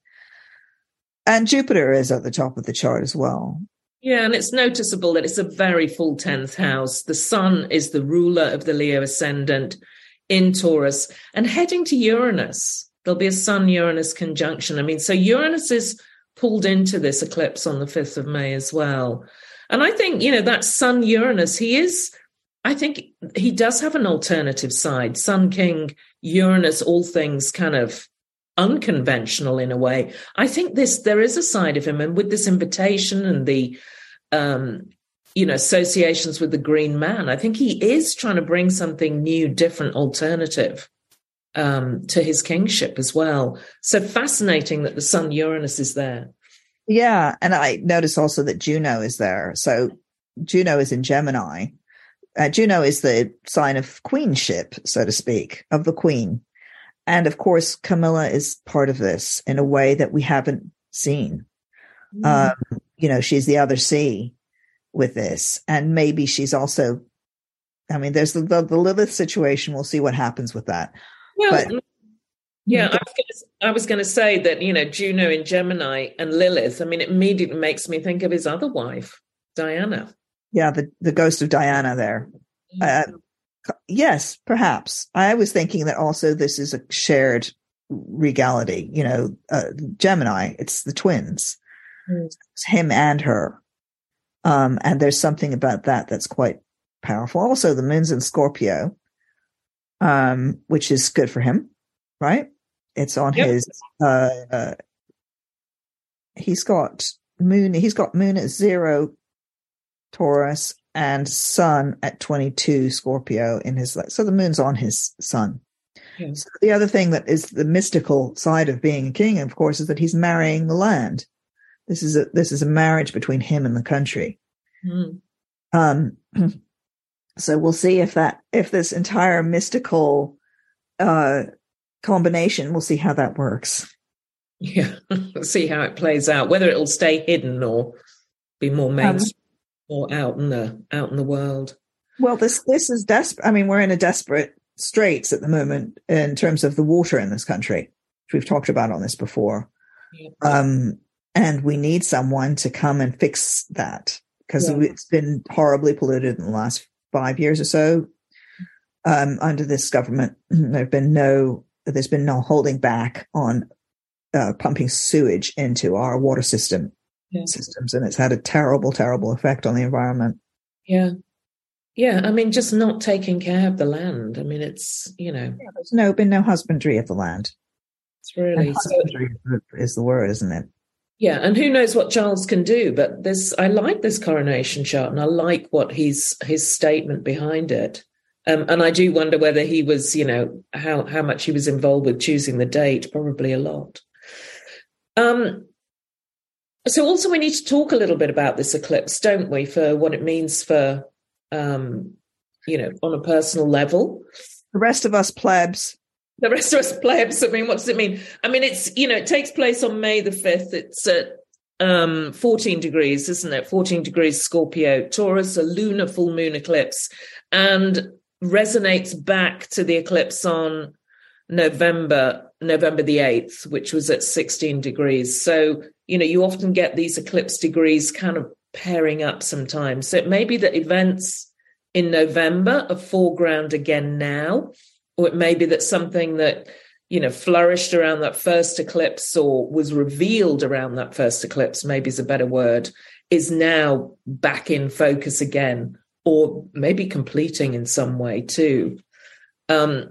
Speaker 2: And Jupiter is at the top of the chart as well.
Speaker 1: Yeah, and it's noticeable that it's a very full 10th house. The sun is the ruler of the Leo ascendant in Taurus and heading to Uranus. There'll be a Sun Uranus conjunction. I mean, so Uranus is pulled into this eclipse on the 5th of May as well. And I think, you know, that Sun Uranus, he is, I think he does have an alternative side. Sun King, Uranus, all things kind of unconventional in a way. I think this, there is a side of him. And with this invitation and the, um, you know, associations with the green man. I think he is trying to bring something new, different, alternative um, to his kingship as well. So fascinating that the sun Uranus is there.
Speaker 2: Yeah. And I notice also that Juno is there. So Juno is in Gemini. Uh, Juno is the sign of queenship, so to speak, of the queen. And of course, Camilla is part of this in a way that we haven't seen. Mm. Um, you know, she's the other C with this. And maybe she's also, I mean, there's the, the, the Lilith situation. We'll see what happens with that.
Speaker 1: Well, but, yeah, I was going to say that, you know, Juno in Gemini and Lilith, I mean, it immediately makes me think of his other wife, Diana.
Speaker 2: Yeah, the, the ghost of Diana there. Uh, yes, perhaps. I was thinking that also this is a shared regality, you know, uh, Gemini, it's the twins. Mm. It's him and her. Um, and there's something about that that's quite powerful. Also, the moon's in Scorpio, um, which is good for him, right? It's on yep. his, uh, uh, he's got moon, he's got moon at zero Taurus and sun at 22 Scorpio in his, so the moon's on his sun. So the other thing that is the mystical side of being a king, of course, is that he's marrying the land. This is a this is a marriage between him and the country. Mm. Um, so we'll see if that if this entire mystical uh, combination, we'll see how that works.
Speaker 1: Yeah, see how it plays out. Whether it'll stay hidden or be more um, mainstream um, or out in the out in the world.
Speaker 2: Well, this this is desperate. I mean, we're in a desperate straits at the moment in terms of the water in this country, which we've talked about on this before. Yeah. Um, and we need someone to come and fix that because yeah. it's been horribly polluted in the last five years or so. Um, under this government, there've been no, there's been no holding back on uh, pumping sewage into our water system yeah. systems, and it's had a terrible, terrible effect on the environment.
Speaker 1: Yeah, yeah. I mean, just not taking care of the land. I mean, it's you know,
Speaker 2: yeah, there's no been no husbandry of the land.
Speaker 1: It's really
Speaker 2: husbandry so, is the word, isn't it?
Speaker 1: Yeah, and who knows what Charles can do? But this, I like this coronation chart, and I like what his his statement behind it. Um, and I do wonder whether he was, you know, how how much he was involved with choosing the date. Probably a lot. Um, so also we need to talk a little bit about this eclipse, don't we, for what it means for, um, you know, on a personal level.
Speaker 2: The rest of us plebs
Speaker 1: the rest of us plebs. I mean, what does it mean? I mean, it's you know, it takes place on May the fifth. It's at um 14 degrees, isn't it? 14 degrees Scorpio, Taurus, a lunar full moon eclipse, and resonates back to the eclipse on November November the 8th, which was at 16 degrees. So, you know, you often get these eclipse degrees kind of pairing up sometimes. So it may be that events in November are foreground again now or it may be that something that you know flourished around that first eclipse or was revealed around that first eclipse maybe is a better word is now back in focus again or maybe completing in some way too um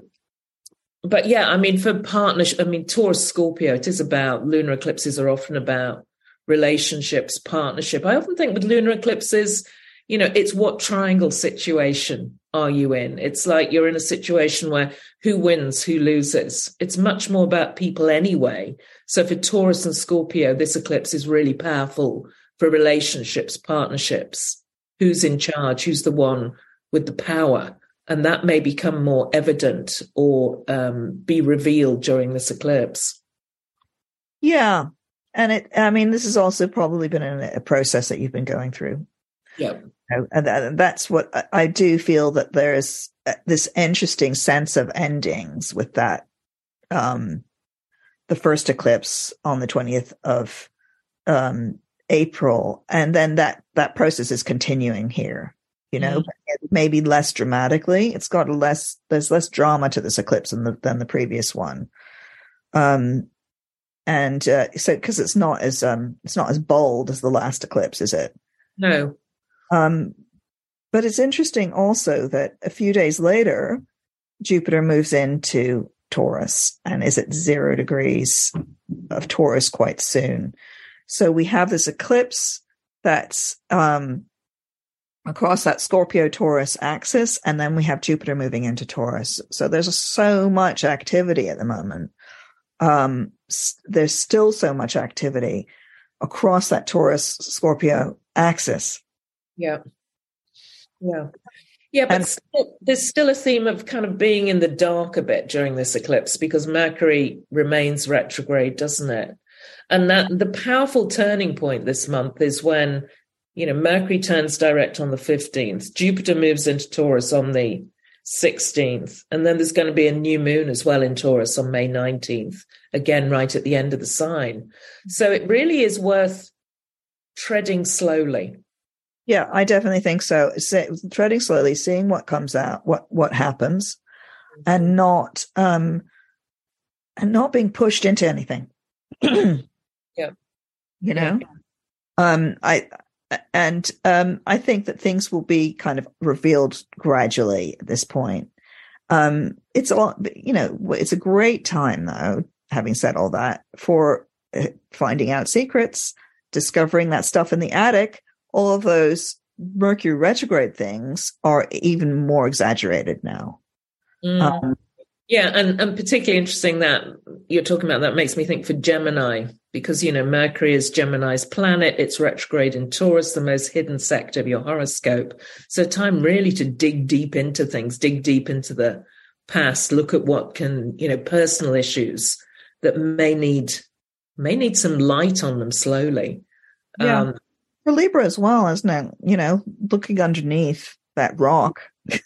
Speaker 1: but yeah i mean for partnership i mean taurus scorpio it is about lunar eclipses are often about relationships partnership i often think with lunar eclipses you know, it's what triangle situation are you in? It's like you're in a situation where who wins, who loses. It's much more about people anyway. So for Taurus and Scorpio, this eclipse is really powerful for relationships, partnerships. Who's in charge? Who's the one with the power? And that may become more evident or um, be revealed during this eclipse.
Speaker 2: Yeah. And it, I mean, this has also probably been a process that you've been going through.
Speaker 1: Yeah.
Speaker 2: And that's what I do feel that there's uh, this interesting sense of endings with that. Um, the first eclipse on the 20th of um, April. And then that, that process is continuing here, you know, mm-hmm. maybe less dramatically. It's got less, there's less drama to this eclipse than the, than the previous one. Um, and uh, so because it's not as um it's not as bold as the last eclipse is it
Speaker 1: no
Speaker 2: um but it's interesting also that a few days later jupiter moves into taurus and is at zero degrees of taurus quite soon so we have this eclipse that's um across that scorpio taurus axis and then we have jupiter moving into taurus so there's so much activity at the moment um, there's still so much activity across that Taurus Scorpio axis.
Speaker 1: Yeah. Yeah. Yeah, but and, still, there's still a theme of kind of being in the dark a bit during this eclipse because Mercury remains retrograde, doesn't it? And that the powerful turning point this month is when, you know, Mercury turns direct on the 15th, Jupiter moves into Taurus on the 16th. And then there's going to be a new moon as well in Taurus on May 19th, again, right at the end of the sign. So it really is worth treading slowly.
Speaker 2: Yeah, I definitely think so. treading slowly, seeing what comes out, what what happens, and not um and not being pushed into anything.
Speaker 1: yeah.
Speaker 2: You know? Yeah. Um I and um, I think that things will be kind of revealed gradually at this point. Um, it's all, you know, it's a great time though, having said all that, for uh, finding out secrets, discovering that stuff in the attic, all of those Mercury retrograde things are even more exaggerated now.
Speaker 1: Mm. Um, yeah, and, and particularly interesting that you're talking about that makes me think for Gemini, because, you know, Mercury is Gemini's planet. It's retrograde in Taurus, the most hidden sector of your horoscope. So time really to dig deep into things, dig deep into the past, look at what can, you know, personal issues that may need, may need some light on them slowly.
Speaker 2: Yeah. Um, for Libra as well, isn't it? You know, looking underneath that rock.
Speaker 1: yeah,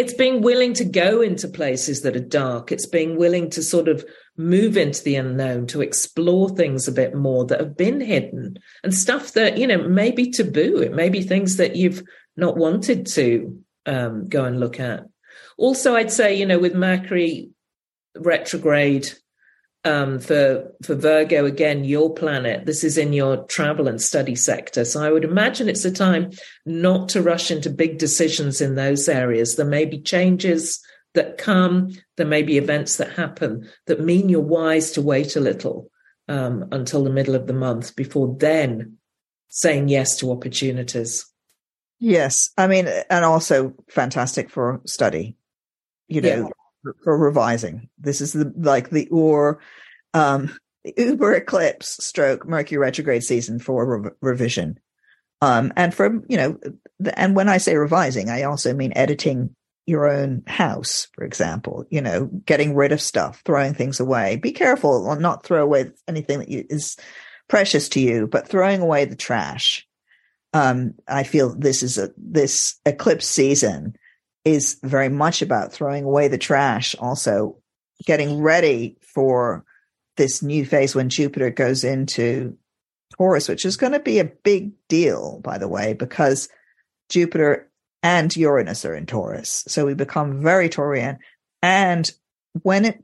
Speaker 1: it's being willing to go into places that are dark. It's being willing to sort of move into the unknown, to explore things a bit more that have been hidden and stuff that, you know, may be taboo. It may be things that you've not wanted to um, go and look at. Also, I'd say, you know, with Mercury retrograde um, for for Virgo again, your planet. This is in your travel and study sector, so I would imagine it's a time not to rush into big decisions in those areas. There may be changes that come. There may be events that happen that mean you're wise to wait a little um, until the middle of the month before then saying yes to opportunities.
Speaker 2: Yes, I mean, and also fantastic for study. You know, yeah for revising. This is the like the or um the Uber eclipse stroke Mercury retrograde season for re- revision. Um and for you know the, and when I say revising, I also mean editing your own house, for example, you know, getting rid of stuff, throwing things away. Be careful or not throw away anything that you, is precious to you, but throwing away the trash. Um, I feel this is a, this eclipse season is very much about throwing away the trash, also getting ready for this new phase when Jupiter goes into Taurus, which is going to be a big deal, by the way, because Jupiter and Uranus are in Taurus. So we become very Taurian. And when it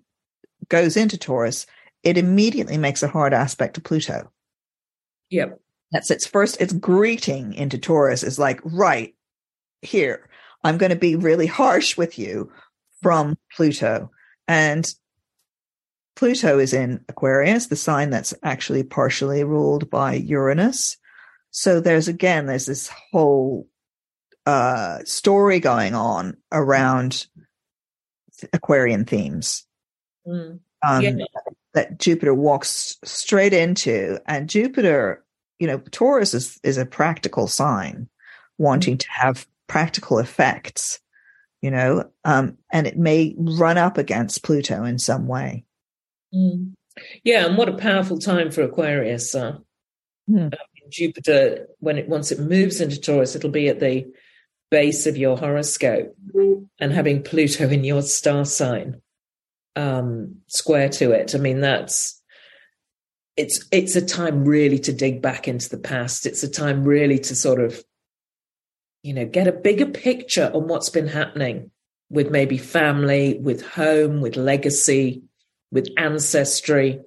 Speaker 2: goes into Taurus, it immediately makes a hard aspect to Pluto.
Speaker 1: Yep.
Speaker 2: That's its first, its greeting into Taurus is like, right here, I'm going to be really harsh with you from Pluto. And Pluto is in Aquarius, the sign that's actually partially ruled by Uranus. So there's again, there's this whole uh, story going on around Aquarian themes. Mm. Um, yeah. That Jupiter walks straight into, and Jupiter, you know, Taurus is is a practical sign, wanting mm. to have practical effects, you know, um, and it may run up against Pluto in some way.
Speaker 1: Mm. Yeah, and what a powerful time for Aquarius. Uh, mm. Jupiter, when it once it moves into Taurus, it'll be at the base of your horoscope, and having Pluto in your star sign um, square to it. I mean, that's it's it's a time really to dig back into the past. It's a time really to sort of you know, get a bigger picture on what's been happening with maybe family, with home, with legacy, with ancestry,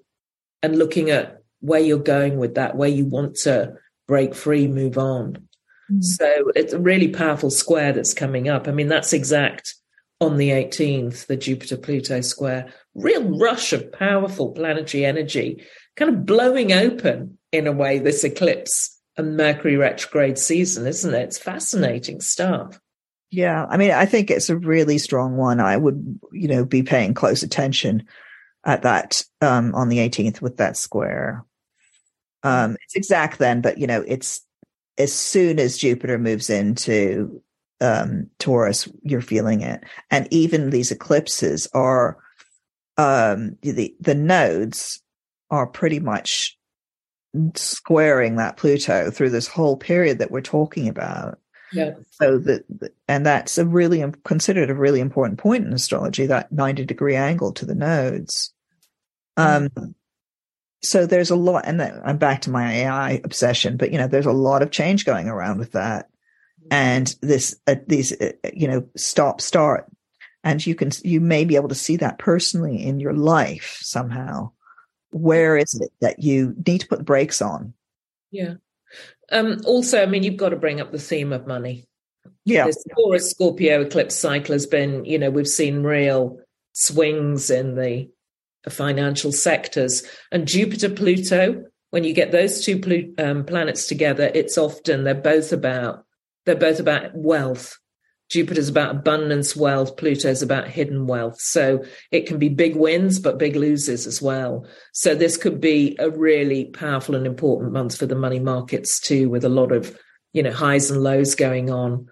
Speaker 1: and looking at where you're going with that, where you want to break free, move on. Mm. So it's a really powerful square that's coming up. I mean, that's exact on the 18th, the Jupiter Pluto square. Real rush of powerful planetary energy, kind of blowing open in a way this eclipse and Mercury retrograde season, isn't it? It's fascinating stuff.
Speaker 2: Yeah, I mean, I think it's a really strong one. I would, you know, be paying close attention at that um, on the 18th with that square. Um, it's exact then, but you know, it's as soon as Jupiter moves into um, Taurus, you're feeling it, and even these eclipses are um, the the nodes are pretty much squaring that Pluto through this whole period that we're talking about.
Speaker 1: Yeah.
Speaker 2: So that, and that's a really considered a really important point in astrology, that 90 degree angle to the nodes. Um, so there's a lot, and I'm back to my AI obsession, but you know, there's a lot of change going around with that. And this, uh, these, uh, you know, stop, start. And you can, you may be able to see that personally in your life somehow where is it that you need to put the brakes on?
Speaker 1: Yeah. Um, also, I mean, you've got to bring up the theme of money.
Speaker 2: Yeah.
Speaker 1: This Taurus Scorpio eclipse cycle has been, you know, we've seen real swings in the financial sectors. And Jupiter Pluto, when you get those two um, planets together, it's often they're both about they're both about wealth Jupiter's about abundance wealth, Pluto's about hidden wealth. So it can be big wins, but big losers as well. So this could be a really powerful and important month for the money markets too, with a lot of, you know, highs and lows going on.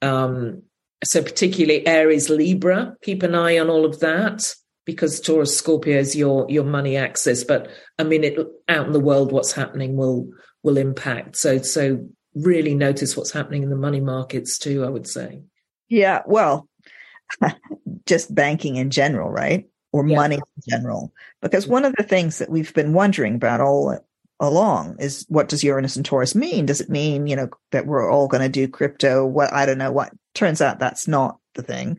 Speaker 1: Um, so particularly Aries Libra, keep an eye on all of that because Taurus Scorpio is your your money axis. But I mean, it out in the world, what's happening will will impact. So so really notice what's happening in the money markets too. I would say.
Speaker 2: Yeah, well, just banking in general, right? Or yeah. money in general. Because one of the things that we've been wondering about all along is what does Uranus and Taurus mean? Does it mean, you know, that we're all going to do crypto? What I don't know what turns out that's not the thing.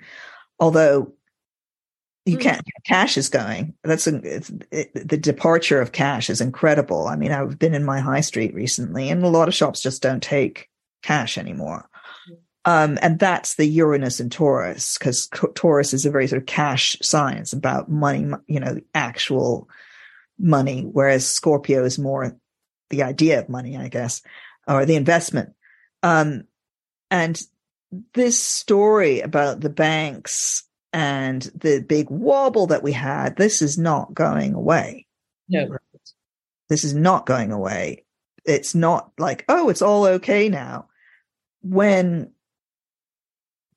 Speaker 2: Although you mm. can't cash is going that's a, it, the departure of cash is incredible i mean i've been in my high street recently and a lot of shops just don't take cash anymore um, and that's the Uranus and Taurus, because Taurus is a very sort of cash science about money, you know, actual money, whereas Scorpio is more the idea of money, I guess, or the investment. Um, and this story about the banks and the big wobble that we had, this is not going away.
Speaker 1: No.
Speaker 2: This is not going away. It's not like, oh, it's all okay now. When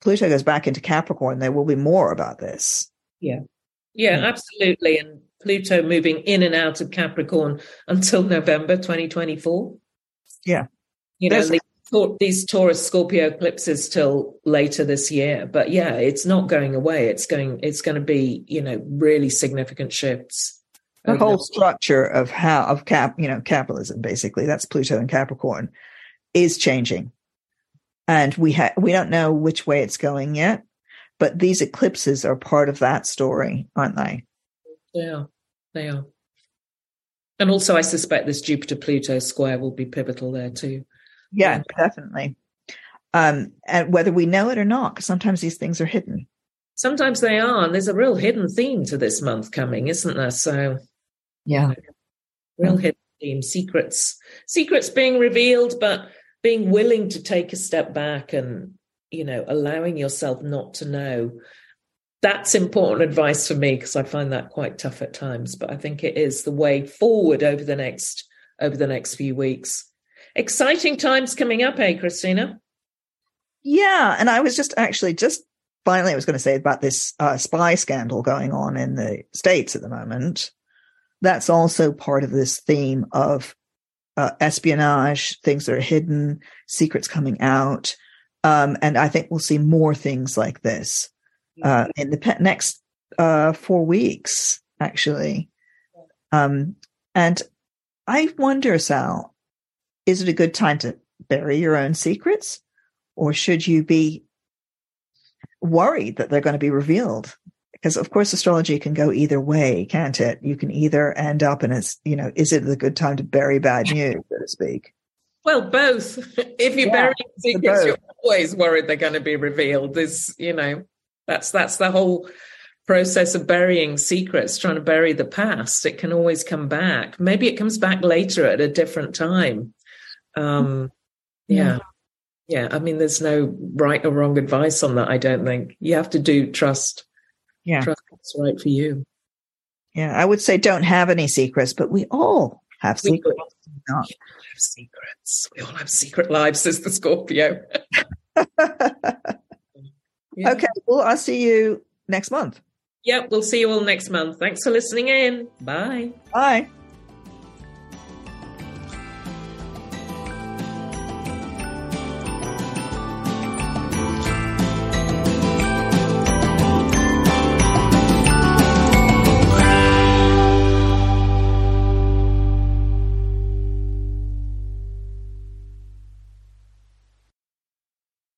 Speaker 2: Pluto goes back into Capricorn, there will be more about this.
Speaker 1: Yeah. Yeah, mm. absolutely. And Pluto moving in and out of Capricorn until November 2024.
Speaker 2: Yeah.
Speaker 1: You know, these, these Taurus Scorpio eclipses till later this year. But yeah, it's not going away. It's going it's going to be, you know, really significant shifts.
Speaker 2: The whole structure of how of cap, you know, capitalism basically, that's Pluto and Capricorn, is changing and we ha- we don't know which way it's going yet but these eclipses are part of that story aren't they?
Speaker 1: Yeah they are. And also i suspect this jupiter pluto square will be pivotal there too.
Speaker 2: Yeah, yeah. definitely. Um and whether we know it or not because sometimes these things are hidden.
Speaker 1: Sometimes they are and there's a real hidden theme to this month coming isn't there? So
Speaker 2: yeah.
Speaker 1: real hidden theme. Secrets, secrets being revealed, but being willing to take a step back and, you know, allowing yourself not to know. That's important advice for me because I find that quite tough at times, but I think it is the way forward over the next over the next few weeks. Exciting times coming up, eh, Christina?
Speaker 2: Yeah, and I was just actually just finally I was going to say about this uh, spy scandal going on in the states at the moment. That's also part of this theme of uh, espionage, things that are hidden, secrets coming out, um, and I think we'll see more things like this uh, in the pe- next uh, four weeks, actually. Um, and I wonder, Sal, is it a good time to bury your own secrets? Or should you be worried that they're going to be revealed? Because of course, astrology can go either way, can't it? You can either end up in it's, you know, is it a good time to bury bad news, so to speak?
Speaker 1: Well, both. If you yeah, bury secrets, you're always worried they're going to be revealed. There's, you know, that's that's the whole process of burying secrets, trying to bury the past. It can always come back. Maybe it comes back later at a different time. Um, yeah. Yeah. I mean, there's no right or wrong advice on that, I don't think. You have to do trust.
Speaker 2: Yeah.
Speaker 1: Trust what's right for you.
Speaker 2: Yeah. I would say don't have any secrets, but we all have we secrets. All,
Speaker 1: we all have secrets. We all have secret lives, says the Scorpio.
Speaker 2: yeah. Okay. Well, I'll see you next month.
Speaker 1: Yep, we'll see you all next month. Thanks for listening in. Bye.
Speaker 2: Bye.